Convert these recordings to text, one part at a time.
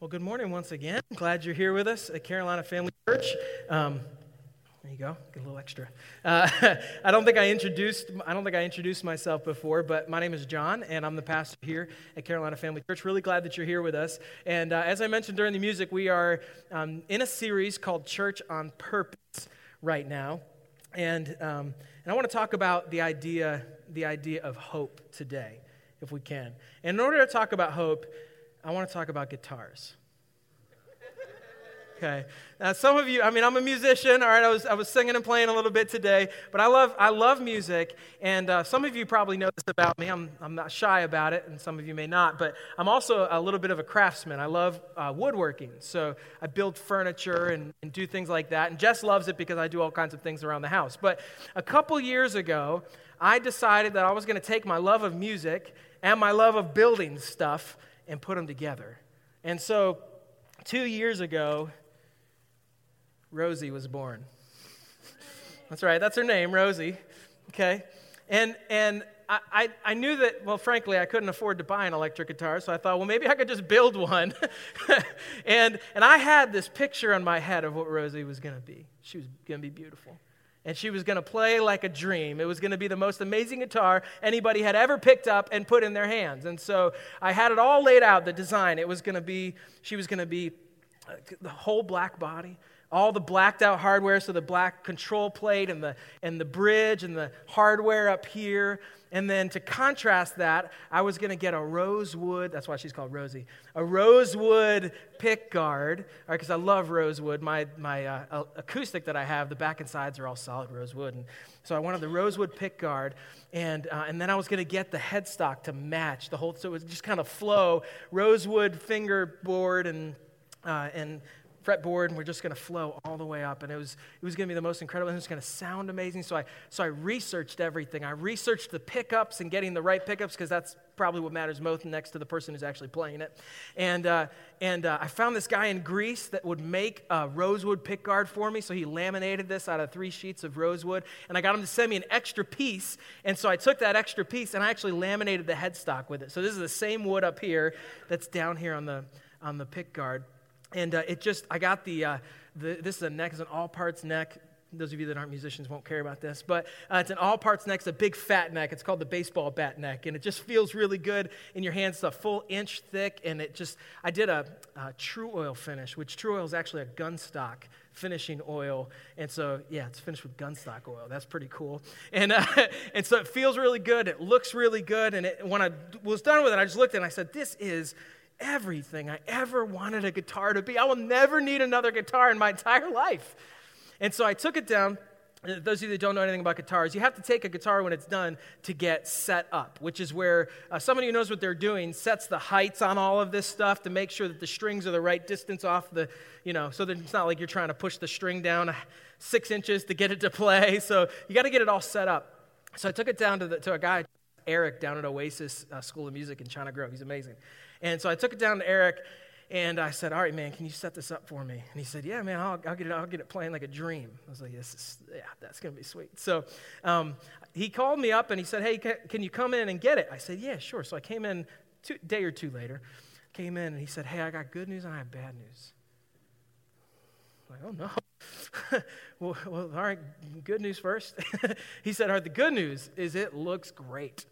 Well, good morning once again. Glad you're here with us at Carolina Family Church. Um, there you go. Get a little extra. Uh, I don't think I introduced. I don't think I introduced myself before, but my name is John, and I'm the pastor here at Carolina Family Church. Really glad that you're here with us. And uh, as I mentioned during the music, we are um, in a series called Church on Purpose right now, and um, and I want to talk about the idea the idea of hope today, if we can. And in order to talk about hope. I want to talk about guitars. Okay. Now, some of you, I mean, I'm a musician, all right? I was, I was singing and playing a little bit today, but I love, I love music, and uh, some of you probably know this about me. I'm, I'm not shy about it, and some of you may not, but I'm also a little bit of a craftsman. I love uh, woodworking, so I build furniture and, and do things like that, and Jess loves it because I do all kinds of things around the house. But a couple years ago, I decided that I was going to take my love of music and my love of building stuff and put them together. And so, two years ago, Rosie was born. That's right, that's her name, Rosie. Okay? And, and I, I, I, knew that, well, frankly, I couldn't afford to buy an electric guitar, so I thought, well, maybe I could just build one. and, and I had this picture in my head of what Rosie was going to be. She was going to be beautiful and she was going to play like a dream. It was going to be the most amazing guitar anybody had ever picked up and put in their hands. And so I had it all laid out, the design. It was going to be, she was going to be uh, the whole black body, all the blacked out hardware, so the black control plate and the, and the bridge and the hardware up here. And then to contrast that, I was going to get a rosewood, that's why she's called Rosie, a rosewood pick guard, because I love rosewood. My, my uh, acoustic that I have, the back and sides are all solid rosewood. And so I wanted the rosewood pick guard. And, uh, and then I was going to get the headstock to match the whole, so it would just kind of flow rosewood fingerboard and, uh, and fretboard and we're just going to flow all the way up. And it was it was going to be the most incredible it was going to sound amazing. So i so i researched everything. I researched the pickups and getting the right pickups because that's probably what matters most next to the person who's actually playing it. And uh, and uh, i found this guy in greece that would make a rosewood pickguard for me so he laminated this out of three sheets of rosewood. And i got him to send me an extra piece and so i took that extra piece and i actually laminated the headstock with it. So this is the same wood up here that's down here on the on the pickguard and uh, it just, I got the, uh, the, this is a neck, it's an Allparts neck. Those of you that aren't musicians won't care about this, but uh, it's an Allparts neck. It's a big fat neck. It's called the baseball bat neck, and it just feels really good in your hands. It's a full inch thick, and it just, I did a, a Tru-Oil finish, which Tru-Oil is actually a gunstock finishing oil. And so, yeah, it's finished with gunstock oil. That's pretty cool. And, uh, and so it feels really good. It looks really good. And it, when I was done with it, I just looked and I said, this is everything I ever wanted a guitar to be. I will never need another guitar in my entire life. And so I took it down. Those of you that don't know anything about guitars, you have to take a guitar when it's done to get set up, which is where uh, somebody who knows what they're doing sets the heights on all of this stuff to make sure that the strings are the right distance off the, you know, so that it's not like you're trying to push the string down six inches to get it to play. So you got to get it all set up. So I took it down to, the, to a guy, Eric, down at Oasis uh, School of Music in China Grove. He's amazing. And so I took it down to Eric and I said, All right, man, can you set this up for me? And he said, Yeah, man, I'll, I'll get, it, I'll get it playing like a dream. I was like, Yes, yeah, that's going to be sweet. So um, he called me up and he said, Hey, can, can, you come in and get it? I said, Yeah, sure. So I came in a day or two later, came in and he said, Hey, I got good news and I have bad news. I'm like, oh no. well, well, all right, good news first. he said, All right, the good news is it looks great.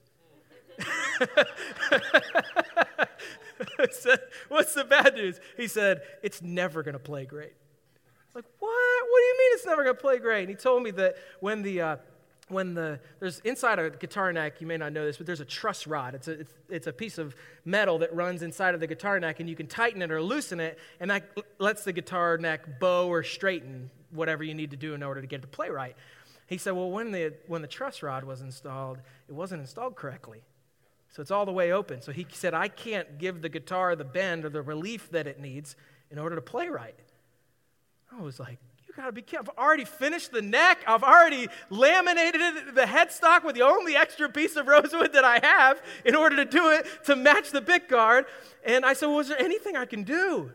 What's the bad news? He said, It's never going to play great. Like, what? What do you mean it's never going to play great? And he told me that when the, uh, when the, there's inside a guitar neck, you may not know this, but there's a truss rod. It's a, it's, it's a piece of metal that runs inside of the guitar neck, and you can tighten it or loosen it, and that lets the guitar neck bow or straighten whatever you need to do in order to get it to play right. He said, Well, when the, when the truss rod was installed, it wasn't installed correctly. So it's all the way open. So he said, I can't give the guitar the bend or the relief that it needs in order to play right. I was like, you gotta be careful. I've already finished the neck. I've already laminated the headstock with the only extra piece of rosewood that I have in order to do it to match the pick guard. And I said, well, Was there anything I can do?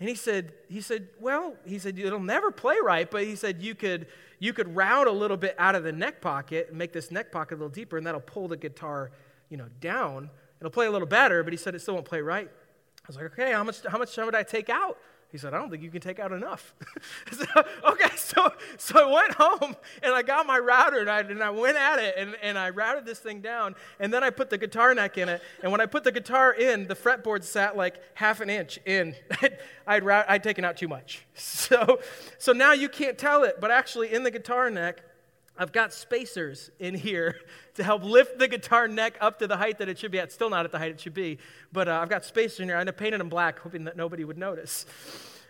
And he said, he said, well, he said, it'll never play right, but he said you could you could route a little bit out of the neck pocket and make this neck pocket a little deeper, and that'll pull the guitar you know, down. It'll play a little better, but he said it still won't play right. I was like, okay, how much, how much should I take out? He said, I don't think you can take out enough. so, okay, so, so I went home and I got my router and I, and I went at it and, and I routed this thing down and then I put the guitar neck in it. And when I put the guitar in, the fretboard sat like half an inch in. I'd, route, I'd taken out too much. So, so now you can't tell it, but actually in the guitar neck, I've got spacers in here to help lift the guitar neck up to the height that it should be at. Still not at the height it should be, but uh, I've got spacers in here. I painted them black, hoping that nobody would notice.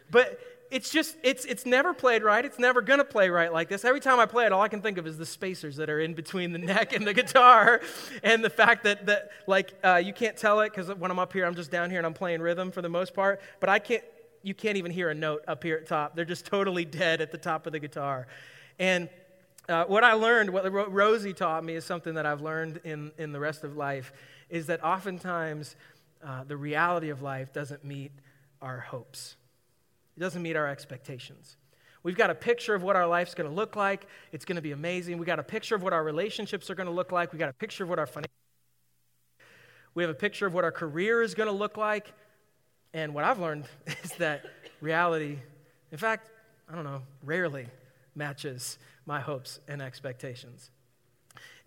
But it's just, it's, it's never played right. It's never going to play right like this. Every time I play it, all I can think of is the spacers that are in between the neck and the guitar. And the fact that, that like, uh, you can't tell it because when I'm up here, I'm just down here and I'm playing rhythm for the most part. But I can't, you can't even hear a note up here at top. They're just totally dead at the top of the guitar. And uh, what I learned, what Rosie taught me, is something that I've learned in, in the rest of life, is that oftentimes uh, the reality of life doesn't meet our hopes. It doesn't meet our expectations. We've got a picture of what our life's going to look like. It's going to be amazing. We've got a picture of what our relationships are going to look like. We've got a picture of what our financial we have a picture of what our career is going to look like. And what I've learned is that reality, in fact, I don't know, rarely matches my hopes and expectations.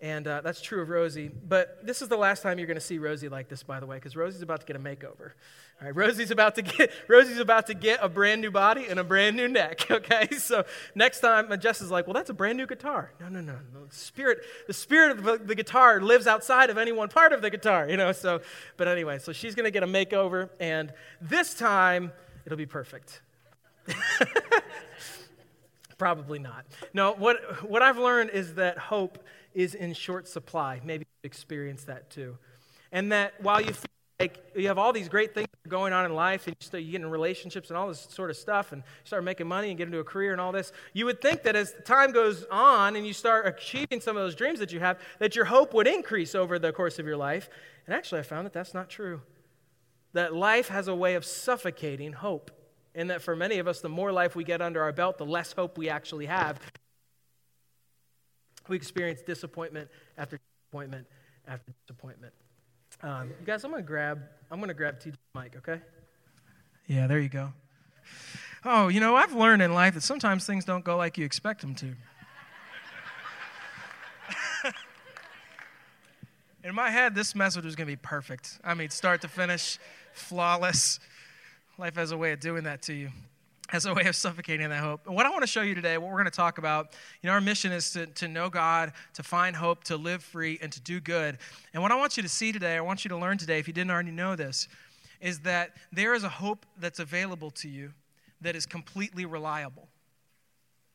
And uh, that's true of Rosie. But this is the last time you're going to see Rosie like this, by the way, because Rosie's about to get a makeover. All right, Rosie's about to get Rosie's about to get a brand new body and a brand new neck. Okay, so next time, Jess is like, "Well, that's a brand new guitar." No, no, no, no. The spirit, the spirit of the, the guitar lives outside of any one part of the guitar, you know. So, but anyway, so she's going to get a makeover, and this time it'll be perfect. Probably not. No, what, what I've learned is that hope is in short supply. Maybe you've experienced that too. And that while you feel like you have all these great things going on in life and you, start, you get in relationships and all this sort of stuff and you start making money and get into a career and all this, you would think that as time goes on and you start achieving some of those dreams that you have, that your hope would increase over the course of your life. And actually, I found that that's not true. That life has a way of suffocating hope and that for many of us, the more life we get under our belt, the less hope we actually have. We experience disappointment after disappointment after disappointment. Um, you guys, I'm gonna grab. I'm gonna grab TJ mic. Okay. Yeah, there you go. Oh, you know, I've learned in life that sometimes things don't go like you expect them to. in my head, this message was to be perfect. I mean, start to finish, flawless. Life has a way of doing that to you has a way of suffocating that hope. And what I want to show you today, what we're going to talk about, you know, our mission is to, to know God, to find hope, to live free, and to do good. And what I want you to see today, I want you to learn today, if you didn't already know this, is that there is a hope that's available to you that is completely reliable.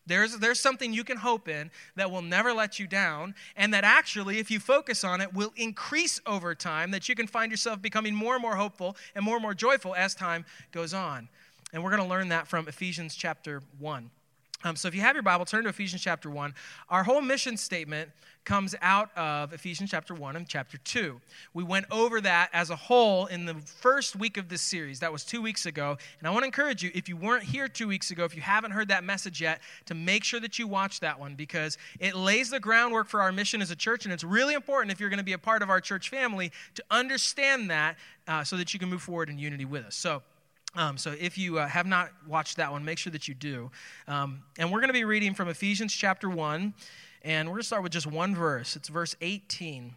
There's, there's something you can hope in that will never let you down, and that actually, if you focus on it, will increase over time, that you can find yourself becoming more and more hopeful and more and more joyful as time goes on. And we're going to learn that from Ephesians chapter 1. Um, so if you have your Bible, turn to Ephesians chapter 1. Our whole mission statement comes out of Ephesians chapter 1 and chapter 2. We went over that as a whole in the first week of this series. That was two weeks ago. And I want to encourage you, if you weren't here two weeks ago, if you haven't heard that message yet, to make sure that you watch that one because it lays the groundwork for our mission as a church. And it's really important if you're going to be a part of our church family to understand that uh, so that you can move forward in unity with us. So, um, so if you uh, have not watched that one, make sure that you do. Um, and we're going to be reading from Ephesians chapter 1, and we're going to start with just one verse. It's verse 18.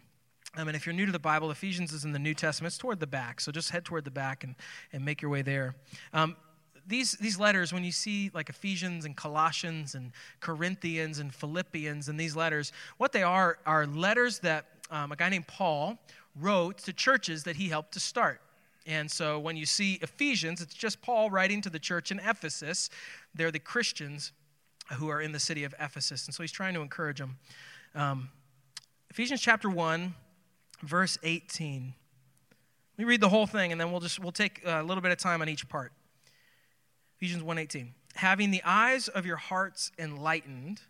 Um, and if you're new to the Bible, Ephesians is in the New Testament. It's toward the back, so just head toward the back and, and make your way there. Um, these, these letters, when you see like Ephesians and Colossians and Corinthians and Philippians and these letters, what they are are letters that um, a guy named Paul wrote to churches that he helped to start. And so when you see Ephesians, it's just Paul writing to the church in Ephesus. They're the Christians who are in the city of Ephesus. And so he's trying to encourage them. Um, Ephesians chapter 1, verse 18. Let me read the whole thing and then we'll just we'll take a little bit of time on each part. Ephesians 1:18. Having the eyes of your hearts enlightened,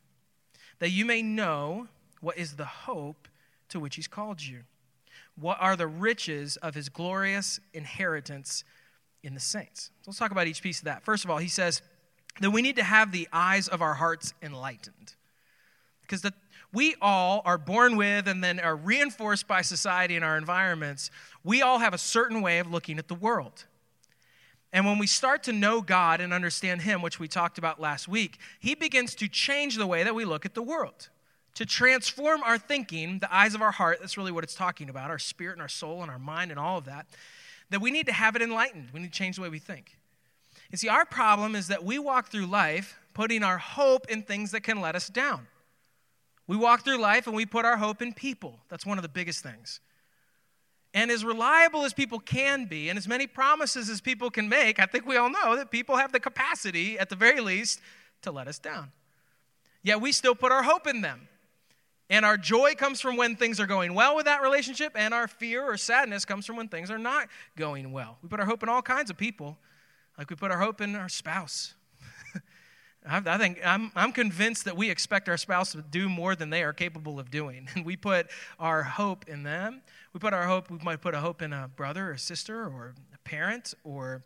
that you may know what is the hope to which he's called you what are the riches of his glorious inheritance in the saints? So let's talk about each piece of that. First of all, he says that we need to have the eyes of our hearts enlightened. Because the, we all are born with and then are reinforced by society and our environments. We all have a certain way of looking at the world. And when we start to know God and understand Him, which we talked about last week, He begins to change the way that we look at the world, to transform our thinking, the eyes of our heart. That's really what it's talking about our spirit and our soul and our mind and all of that. That we need to have it enlightened. We need to change the way we think. You see, our problem is that we walk through life putting our hope in things that can let us down. We walk through life and we put our hope in people. That's one of the biggest things. And as reliable as people can be, and as many promises as people can make, I think we all know that people have the capacity, at the very least, to let us down. Yet we still put our hope in them. And our joy comes from when things are going well with that relationship, and our fear or sadness comes from when things are not going well. We put our hope in all kinds of people, like we put our hope in our spouse. I think I'm, I'm convinced that we expect our spouse to do more than they are capable of doing. And we put our hope in them. We put our hope, we might put a hope in a brother or sister or a parent, or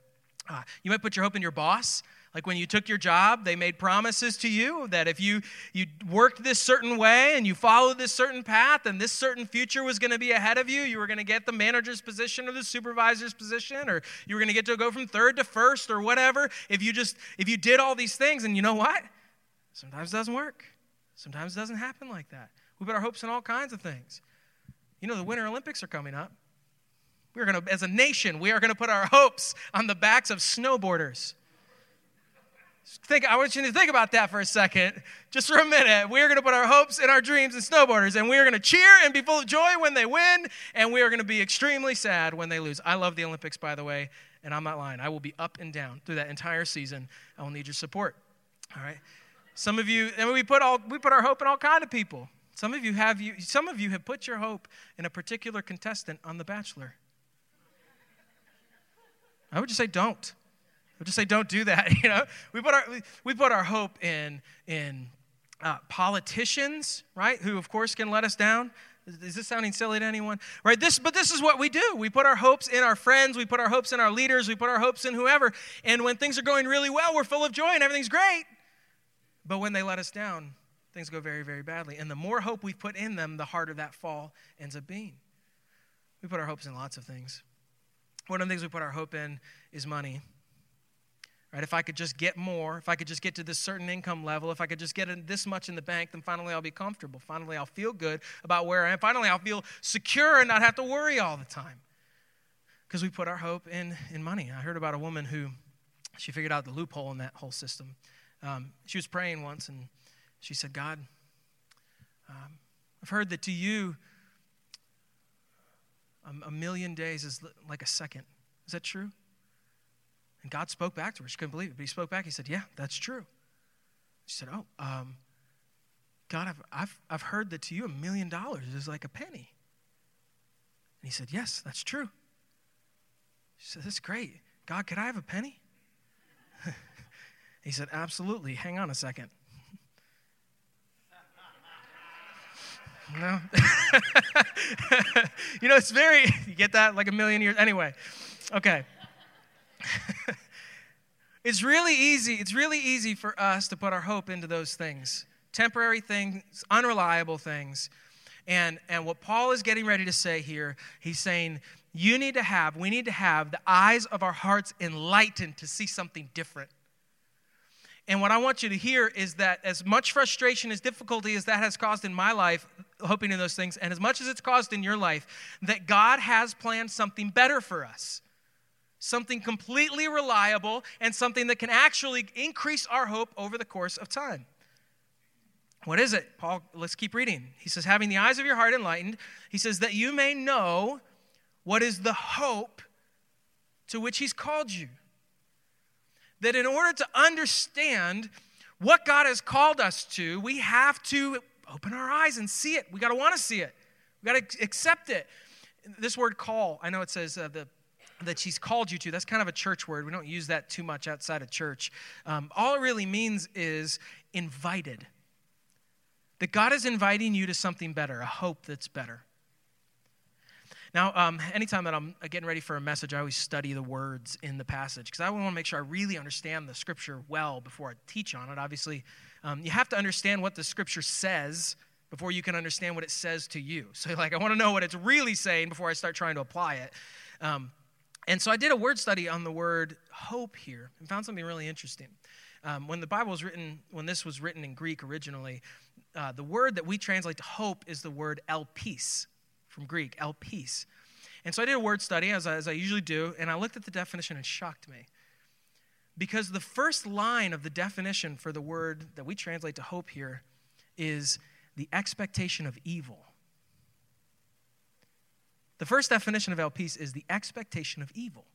uh, you might put your hope in your boss. Like when you took your job, they made promises to you that if you, you worked this certain way and you followed this certain path and this certain future was going to be ahead of you, you were going to get the manager's position or the supervisor's position, or you were going to get to go from third to first or whatever. If you just, if you did all these things, and you know what? Sometimes it doesn't work. Sometimes it doesn't happen like that. We put our hopes in all kinds of things. You know, the Winter Olympics are coming up. We're going to, as a nation, we are going to put our hopes on the backs of snowboarders. Think, I want you to think about that for a second, just for a minute. We are going to put our hopes and our dreams in snowboarders, and we are going to cheer and be full of joy when they win, and we are going to be extremely sad when they lose. I love the Olympics, by the way, and I'm not lying. I will be up and down through that entire season. I will need your support. All right. Some of you, and we put all we put our hope in all kind of people. Some of you have you. Some of you have put your hope in a particular contestant on The Bachelor. I would just say don't. We'll just say, don't do that. You know, we put our, we put our hope in, in uh, politicians, right, who of course can let us down. Is this sounding silly to anyone? Right? This, but this is what we do. We put our hopes in our friends, we put our hopes in our leaders, we put our hopes in whoever. And when things are going really well, we're full of joy and everything's great. But when they let us down, things go very, very badly. And the more hope we put in them, the harder that fall ends up being. We put our hopes in lots of things. One of the things we put our hope in is money. Right? If I could just get more, if I could just get to this certain income level, if I could just get this much in the bank, then finally I'll be comfortable. Finally I'll feel good about where I am. Finally I'll feel secure and not have to worry all the time. Because we put our hope in, in money. I heard about a woman who she figured out the loophole in that whole system. Um, she was praying once and she said, God, um, I've heard that to you, a, a million days is like a second. Is that true? And God spoke back to her. She couldn't believe it, but He spoke back. He said, Yeah, that's true. She said, Oh, um, God, I've, I've, I've heard that to you a million dollars is like a penny. And he said, Yes, that's true. She said, That's great. God, could I have a penny? he said, Absolutely. Hang on a second. no. you know, it's very, you get that? Like a million years. Anyway, okay. it's really easy. It's really easy for us to put our hope into those things temporary things, unreliable things. And, and what Paul is getting ready to say here, he's saying, you need to have, we need to have the eyes of our hearts enlightened to see something different. And what I want you to hear is that as much frustration, as difficulty as that has caused in my life, hoping in those things, and as much as it's caused in your life, that God has planned something better for us something completely reliable, and something that can actually increase our hope over the course of time. What is it? Paul, let's keep reading. He says, having the eyes of your heart enlightened, he says, that you may know what is the hope to which he's called you. That in order to understand what God has called us to, we have to open our eyes and see it. We got to want to see it. We got to accept it. This word call, I know it says uh, the that she's called you to. That's kind of a church word. We don't use that too much outside of church. Um, all it really means is invited. That God is inviting you to something better, a hope that's better. Now, um, anytime that I'm getting ready for a message, I always study the words in the passage because I want to make sure I really understand the scripture well before I teach on it. Obviously, um, you have to understand what the scripture says before you can understand what it says to you. So, like, I want to know what it's really saying before I start trying to apply it. Um, And so I did a word study on the word hope here and found something really interesting. Um, when the Bible was written, when this was written in Greek originally, uh, the word that we translate to hope is the word elpis from Greek, elpis. And so I did a word study, as I, as I usually do, and I looked at the definition and shocked me. Because the first line of the definition for the word that we translate to hope here is the expectation of evil. The first definition of elpis is the expectation of evil.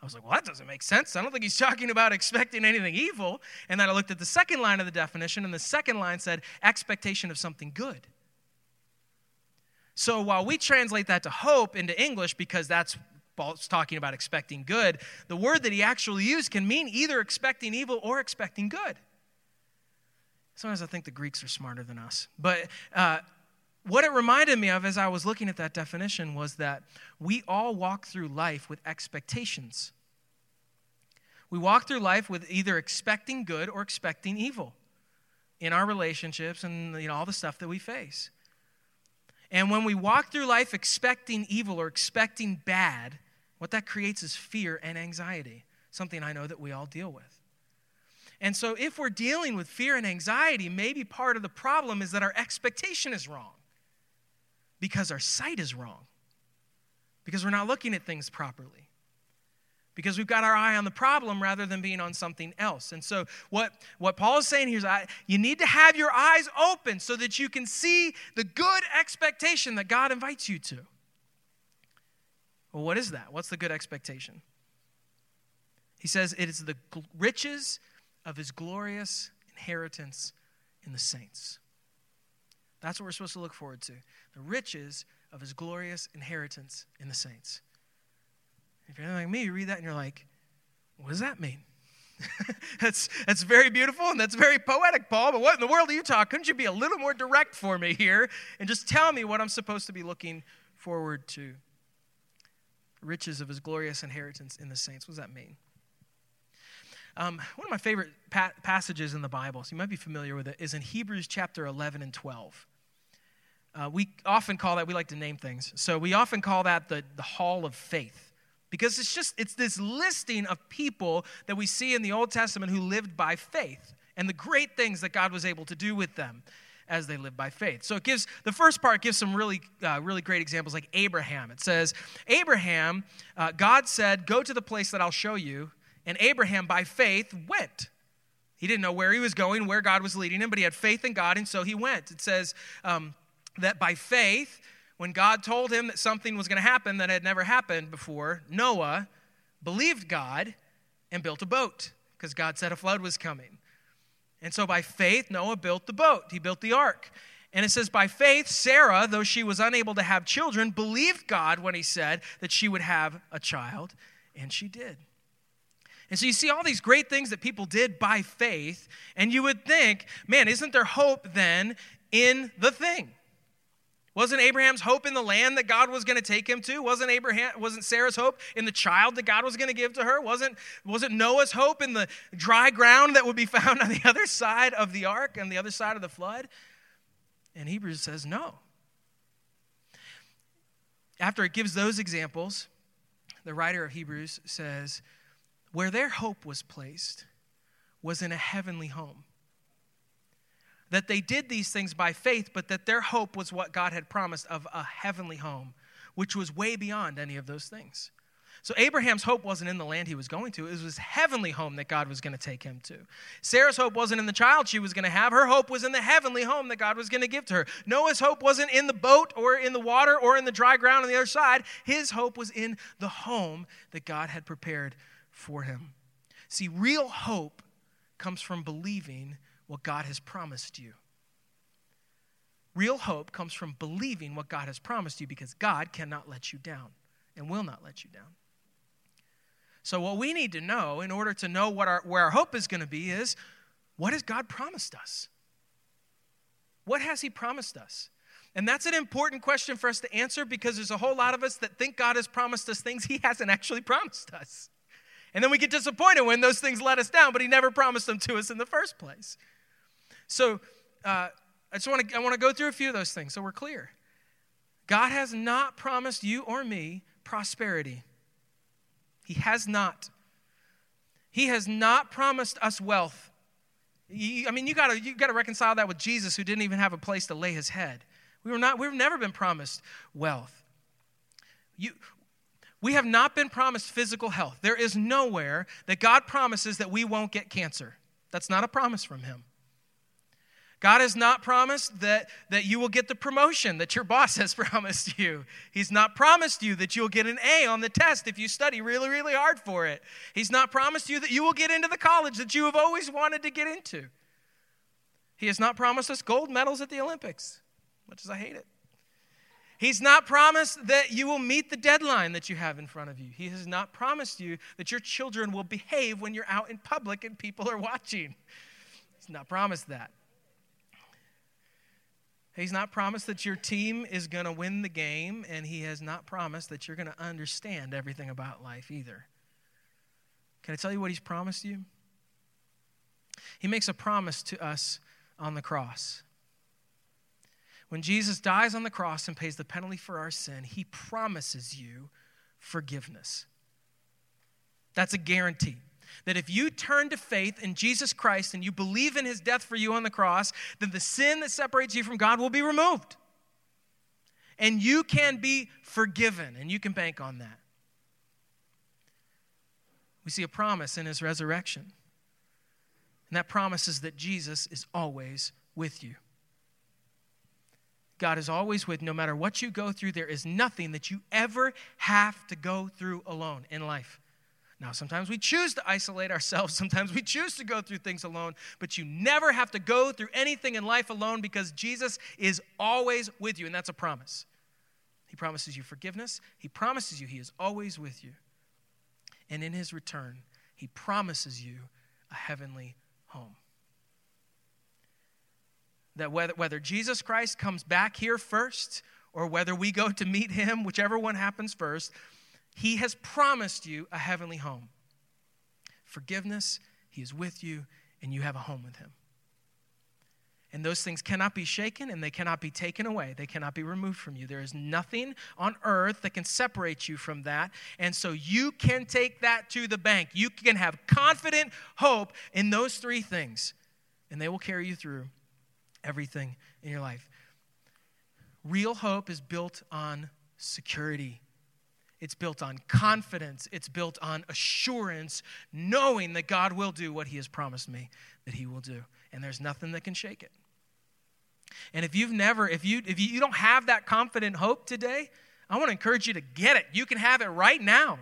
I was like, well, that doesn't make sense. I don't think he's talking about expecting anything evil. And then I looked at the second line of the definition, and the second line said expectation of something good. So while we translate that to hope into English because that's Paul's talking about expecting good, the word that he actually used can mean either expecting evil or expecting good. Sometimes I think the Greeks are smarter than us. But uh, what it reminded me of as I was looking at that definition was that we all walk through life with expectations. We walk through life with either expecting good or expecting evil in our relationships and you know, all the stuff that we face. And when we walk through life expecting evil or expecting bad, what that creates is fear and anxiety, something I know that we all deal with. And so, if we're dealing with fear and anxiety, maybe part of the problem is that our expectation is wrong because our sight is wrong, because we're not looking at things properly, because we've got our eye on the problem rather than being on something else. And so, what, what Paul is saying here is I, you need to have your eyes open so that you can see the good expectation that God invites you to. Well, what is that? What's the good expectation? He says it is the riches of his glorious inheritance in the saints. That's what we're supposed to look forward to the riches of his glorious inheritance in the saints. If you're like me, you read that and you're like, what does that mean? that's, that's very beautiful and that's very poetic, Paul, but what in the world are you talking? Couldn't you be a little more direct for me here and just tell me what I'm supposed to be looking forward to? Riches of his glorious inheritance in the saints. What does that mean? Um, one of my favorite pa- passages in the Bible, so you might be familiar with it, is in Hebrews chapter 11 and 12. Uh, we often call that, we like to name things. So we often call that the, the hall of faith because it's just, it's this listing of people that we see in the Old Testament who lived by faith and the great things that God was able to do with them as they lived by faith. So it gives, the first part gives some really, uh, really great examples like Abraham. It says, Abraham, uh, God said, go to the place that I'll show you. And Abraham, by faith, went. He didn't know where he was going, where God was leading him, but he had faith in God, and so he went. It says, um, that by faith, when God told him that something was going to happen that had never happened before, Noah believed God and built a boat because God said a flood was coming. And so by faith, Noah built the boat, he built the ark. And it says, by faith, Sarah, though she was unable to have children, believed God when he said that she would have a child, and she did. And so you see all these great things that people did by faith, and you would think, man, isn't there hope then in the thing? Wasn't Abraham's hope in the land that God was going to take him to? Wasn't Abraham wasn't Sarah's hope in the child that God was going to give to her? Wasn't wasn't Noah's hope in the dry ground that would be found on the other side of the ark and the other side of the flood? And Hebrews says no. After it gives those examples, the writer of Hebrews says, where their hope was placed was in a heavenly home that they did these things by faith, but that their hope was what God had promised of a heavenly home, which was way beyond any of those things. So Abraham's hope wasn't in the land he was going to, it was his heavenly home that God was going to take him to. Sarah's hope wasn't in the child she was going to have, her hope was in the heavenly home that God was going to give to her. Noah's hope wasn't in the boat or in the water or in the dry ground on the other side, his hope was in the home that God had prepared for him. See, real hope comes from believing what God has promised you. Real hope comes from believing what God has promised you because God cannot let you down and will not let you down. So, what we need to know in order to know what our, where our hope is going to be is what has God promised us? What has He promised us? And that's an important question for us to answer because there's a whole lot of us that think God has promised us things He hasn't actually promised us. And then we get disappointed when those things let us down, but He never promised them to us in the first place. So uh, I just want to I want to go through a few of those things so we're clear. God has not promised you or me prosperity. He has not. He has not promised us wealth. I mean, you gotta, you gotta reconcile that with Jesus, who didn't even have a place to lay his head. We were not, we've never been promised wealth. You, we have not been promised physical health. There is nowhere that God promises that we won't get cancer. That's not a promise from Him. God has not promised that, that you will get the promotion that your boss has promised you. He's not promised you that you'll get an A on the test if you study really, really hard for it. He's not promised you that you will get into the college that you have always wanted to get into. He has not promised us gold medals at the Olympics, much as I hate it. He's not promised that you will meet the deadline that you have in front of you. He has not promised you that your children will behave when you're out in public and people are watching. He's not promised that. He's not promised that your team is going to win the game, and he has not promised that you're going to understand everything about life either. Can I tell you what he's promised you? He makes a promise to us on the cross. When Jesus dies on the cross and pays the penalty for our sin, he promises you forgiveness. That's a guarantee. That if you turn to faith in Jesus Christ and you believe in his death for you on the cross, then the sin that separates you from God will be removed. And you can be forgiven, and you can bank on that. We see a promise in his resurrection. And that promise is that Jesus is always with you. God is always with. No matter what you go through, there is nothing that you ever have to go through alone in life. Now, sometimes we choose to isolate ourselves, sometimes we choose to go through things alone, but you never have to go through anything in life alone because Jesus is always with you, and that's a promise. He promises you forgiveness, He promises you He is always with you. And in His return, He promises you a heavenly home that whether, whether Jesus Christ comes back here first or whether we go to meet him, whichever one happens first, he has promised you a heavenly home. Forgiveness, he is with you, and you have a home with him. And those things cannot be shaken and they cannot be taken away. They cannot be removed from you. There is nothing on earth that can separate you from that. And so you can take that to the bank. You can have confident hope in those three things, and they will carry you through everything in your life. Real hope is built on security. It's built on confidence. It's built on assurance, knowing that God will do what He has promised me that He will do. And there's nothing that can shake it. And if you've never, if you if you don't have that confident hope today, I want to encourage you to get it. You can have it right now.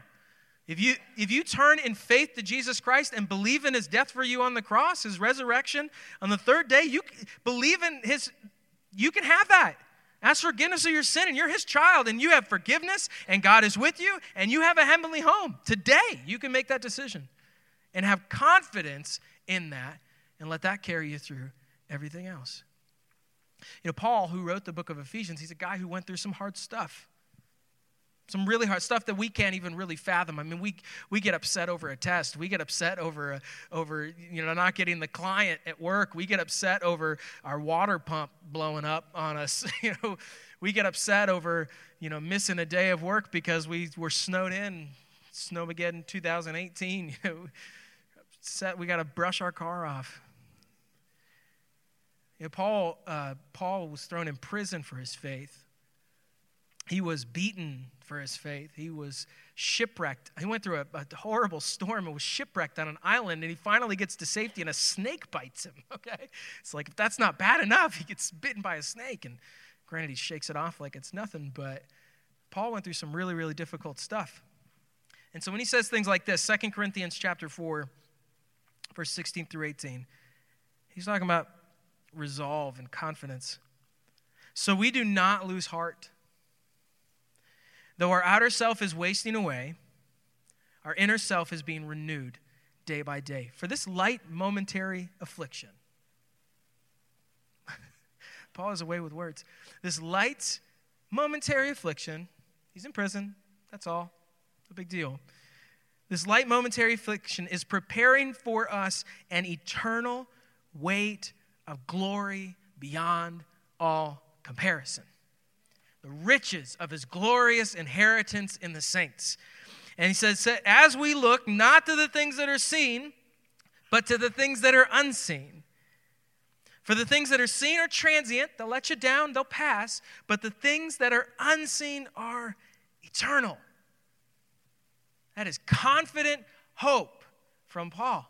If you, if you turn in faith to Jesus Christ and believe in his death for you on the cross, his resurrection on the third day, you believe in his, you can have that. Ask forgiveness of your sin, and you're his child, and you have forgiveness, and God is with you, and you have a heavenly home. Today, you can make that decision and have confidence in that and let that carry you through everything else. You know, Paul, who wrote the book of Ephesians, he's a guy who went through some hard stuff some really hard stuff that we can't even really fathom. I mean, we, we get upset over a test. We get upset over, a, over you know, not getting the client at work. We get upset over our water pump blowing up on us. you know, we get upset over, you know, missing a day of work because we were snowed in, Snowmageddon 2018. You know, upset we got to brush our car off. You know, Paul, uh, Paul was thrown in prison for his faith. He was beaten for his faith. He was shipwrecked. He went through a, a, horrible storm and was shipwrecked on an island, and he finally gets to safety, and a snake bites him. Okay? It's like, if that's not bad enough, he gets bitten by a snake. And granted, he shakes it off like it's nothing, but Paul went through some really, really difficult stuff. And so when he says things like this, 2 Corinthians chapter 4, verse 16 through 18, he's talking about resolve and confidence. So we do not lose heart. Though our outer self is wasting away, our inner self is being renewed day by day for this light momentary affliction. Paul is away with words. This light momentary affliction, he's in prison, that's all. No big deal. This light momentary affliction is preparing for us an eternal weight of glory beyond all comparison the riches of his glorious inheritance in the saints. And he says, As we look not to the things that are seen, but to the things that are unseen. For the things that are seen are transient, they'll let you down, they'll pass, but the things that are unseen are eternal. That is confident hope from Paul.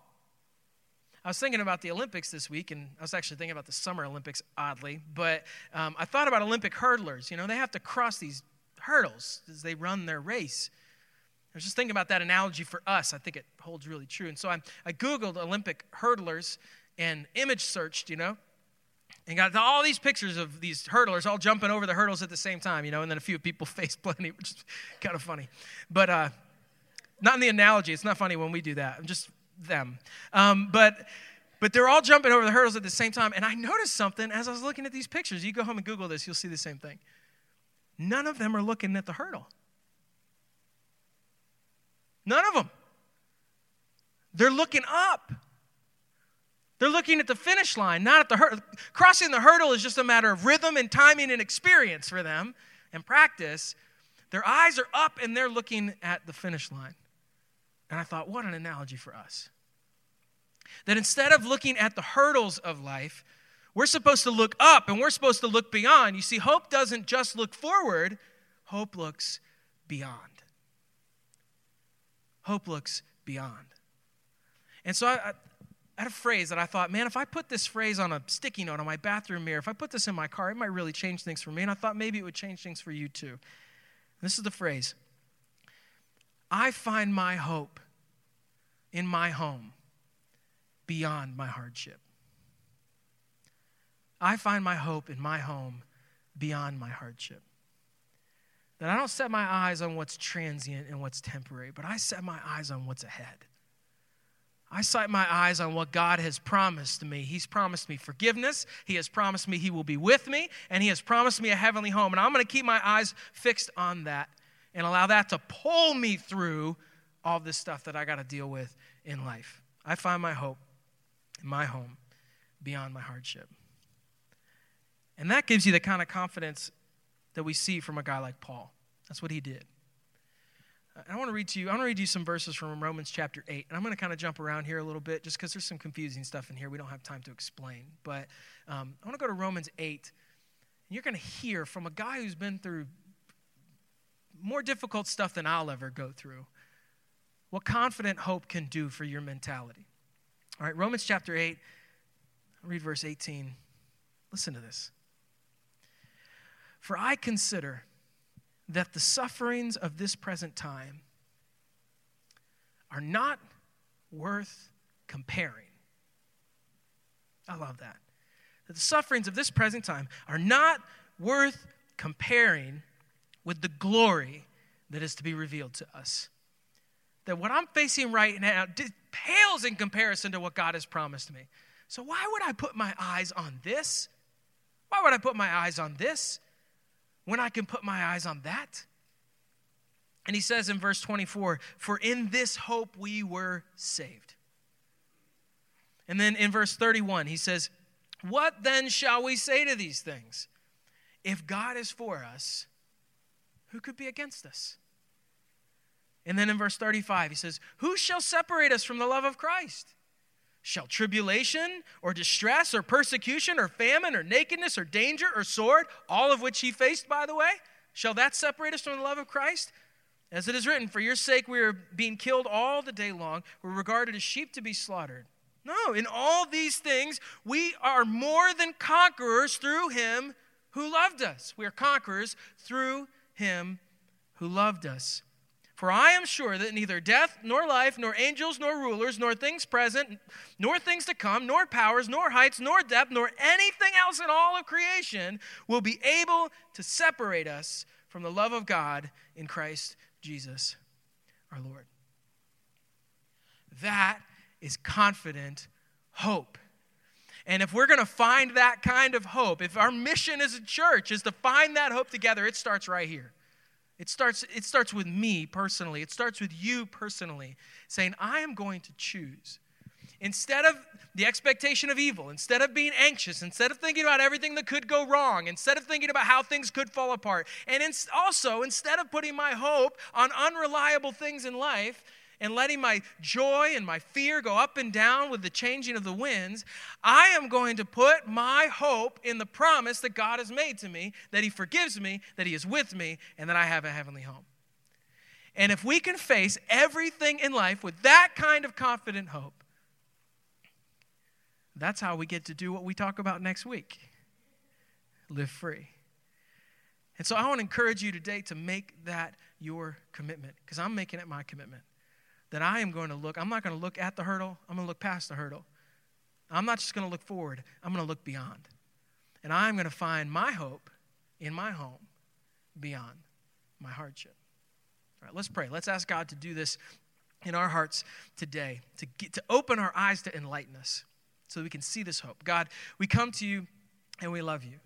I was thinking about the Olympics this week, and I was actually thinking about the Summer Olympics, oddly, but um, I thought about Olympic hurdlers. You know, they have to cross these hurdles as they run their race. I was just thinking about that analogy for us. I think it holds really true. And so I, I Googled Olympic hurdlers and image searched, you know, and got all these pictures of these hurdlers all jumping over the hurdles at the same time, you know, and then a few people face planting, which is kind of funny. But uh, not in the analogy. It's not funny when we do that. I'm just them. Um, but but they're all jumping over the hurdles at the same time. And I noticed something as I was looking at these pictures. You go home and Google this, you'll see the same thing. None of them are looking at the hurdle. None of them. They're looking up. They're looking at the finish line, not at the hurdle. Crossing the hurdle is just a matter of rhythm and timing and experience for them and practice. Their eyes are up and they're looking at the finish line. And I thought, what an analogy for us. That instead of looking at the hurdles of life, we're supposed to look up and we're supposed to look beyond. You see, hope doesn't just look forward, hope looks beyond. Hope looks beyond. And so I, I had a phrase that I thought, man, if I put this phrase on a sticky note on my bathroom mirror, if I put this in my car, it might really change things for me. And I thought maybe it would change things for you too. This is the phrase I find my hope in my home beyond my hardship. I find my hope in my home beyond my hardship. That I don't set my eyes on what's transient and what's temporary, but I set my eyes on what's ahead. I set my eyes on what God has promised me. He's promised me forgiveness. He has promised me He will be with me, and He has promised me a heavenly home. And I'm going to keep my eyes fixed on that and allow that to pull me through all this stuff that I got to deal with in life. I find my hope in my home beyond my hardship. And that gives you the kind of confidence that we see from a guy like Paul. That's what he did. I want to read to you, I want to read you some verses from Romans chapter 8. And I'm going to kind of jump around here a little bit just because there's some confusing stuff in here we don't have time to explain. But um, I want to go to Romans 8. And you're going to hear from a guy who's been through more difficult stuff than I'll ever go through what confident hope can do for your mentality. All right, Romans chapter 8, read verse 18. Listen to this. For I consider that the sufferings of this present time are not worth comparing. I love that. That the sufferings of this present time are not worth comparing with the glory that is to be revealed to us. That what I'm facing right now pales in comparison to what God has promised me. So, why would I put my eyes on this? Why would I put my eyes on this? when I can put my eyes on that? And he says in verse 24, For in this hope we were saved. And then in verse 31, he says, What then shall we say to these things? If God is for us, who could be against us? And then in verse 35, he says, Who shall separate us from the love of Christ? Shall tribulation or distress or persecution or famine or nakedness or danger or sword, all of which he faced, by the way, shall that separate us from the love of Christ? As it is written, For your sake we are being killed all the day long. We're regarded as sheep to be slaughtered. No, in all these things, we are more than conquerors through him who loved us. We are conquerors through him who loved us. For I am sure that neither death, nor life, nor angels, nor rulers, nor things present, nor things to come, nor powers, nor heights, nor depth, nor anything else in all of creation will be able to separate us from the love of God in Christ Jesus our Lord. That is confident hope. And if we're going to find that kind of hope, if our mission as a church is to find that hope together, it starts right here. It starts, it starts with me personally. It starts with you personally, saying, I am going to choose instead of the expectation of evil, instead of being anxious, instead of thinking about everything that could go wrong, instead of thinking about how things could fall apart, and also instead of putting my hope on unreliable things in life, and letting my joy and my fear go up and down with the changing of the winds, I am going to put my hope in the promise that God has made to me that He forgives me, that He is with me, and that I have a heavenly home. And if we can face everything in life with that kind of confident hope, that's how we get to do what we talk about next week live free. And so I want to encourage you today to make that your commitment because I'm making it my commitment that I am going to look, I'm not going to look at the hurdle, I'm going to look past the hurdle. I'm not just going to look forward, I'm going to look beyond. And I'm going to find my hope in my home beyond my hardship. All right, let's pray. Let's ask God to do this in our hearts today, to, get, to open our eyes to enlighten us so we can see this hope. God, we come to you and we love you.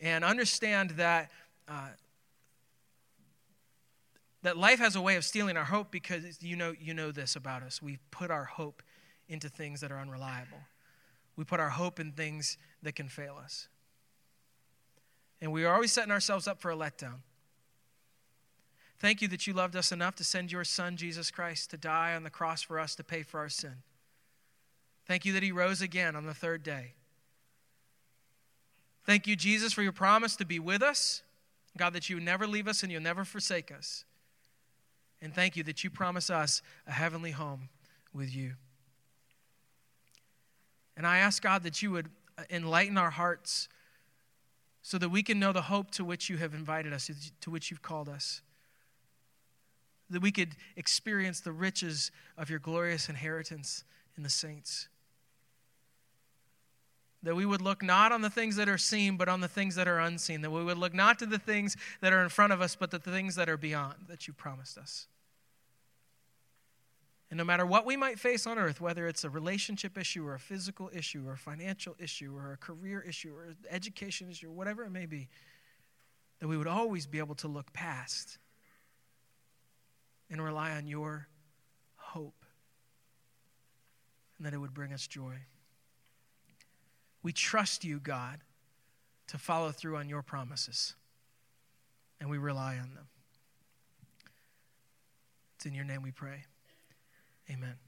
And understand that uh, that life has a way of stealing our hope because you know, you know this about us. We put our hope into things that are unreliable. We put our hope in things that can fail us. And we are always setting ourselves up for a letdown. Thank you that you loved us enough to send your Son, Jesus Christ, to die on the cross for us to pay for our sin. Thank you that he rose again on the third day. Thank you, Jesus, for your promise to be with us. God, that you never leave us and you'll never forsake us. And thank you that you promise us a heavenly home with you. And I ask God that you would uh, enlighten our hearts so that we can know the hope to which you have invited us, to which you've called us. That we could experience the riches of your glorious inheritance in the saints. That we would look not on the things that are seen, but on the things that are unseen. That we would look not to the things that are in front of us, but the things that are beyond that you promised us. And no matter what we might face on earth, whether it's a relationship issue or a physical issue or a financial issue or a career issue or an education issue or whatever it may be, that we would always be able to look past and rely on your hope and that it would bring us joy. We trust you, God, to follow through on your promises, and we rely on them. It's in your name we pray. Amen.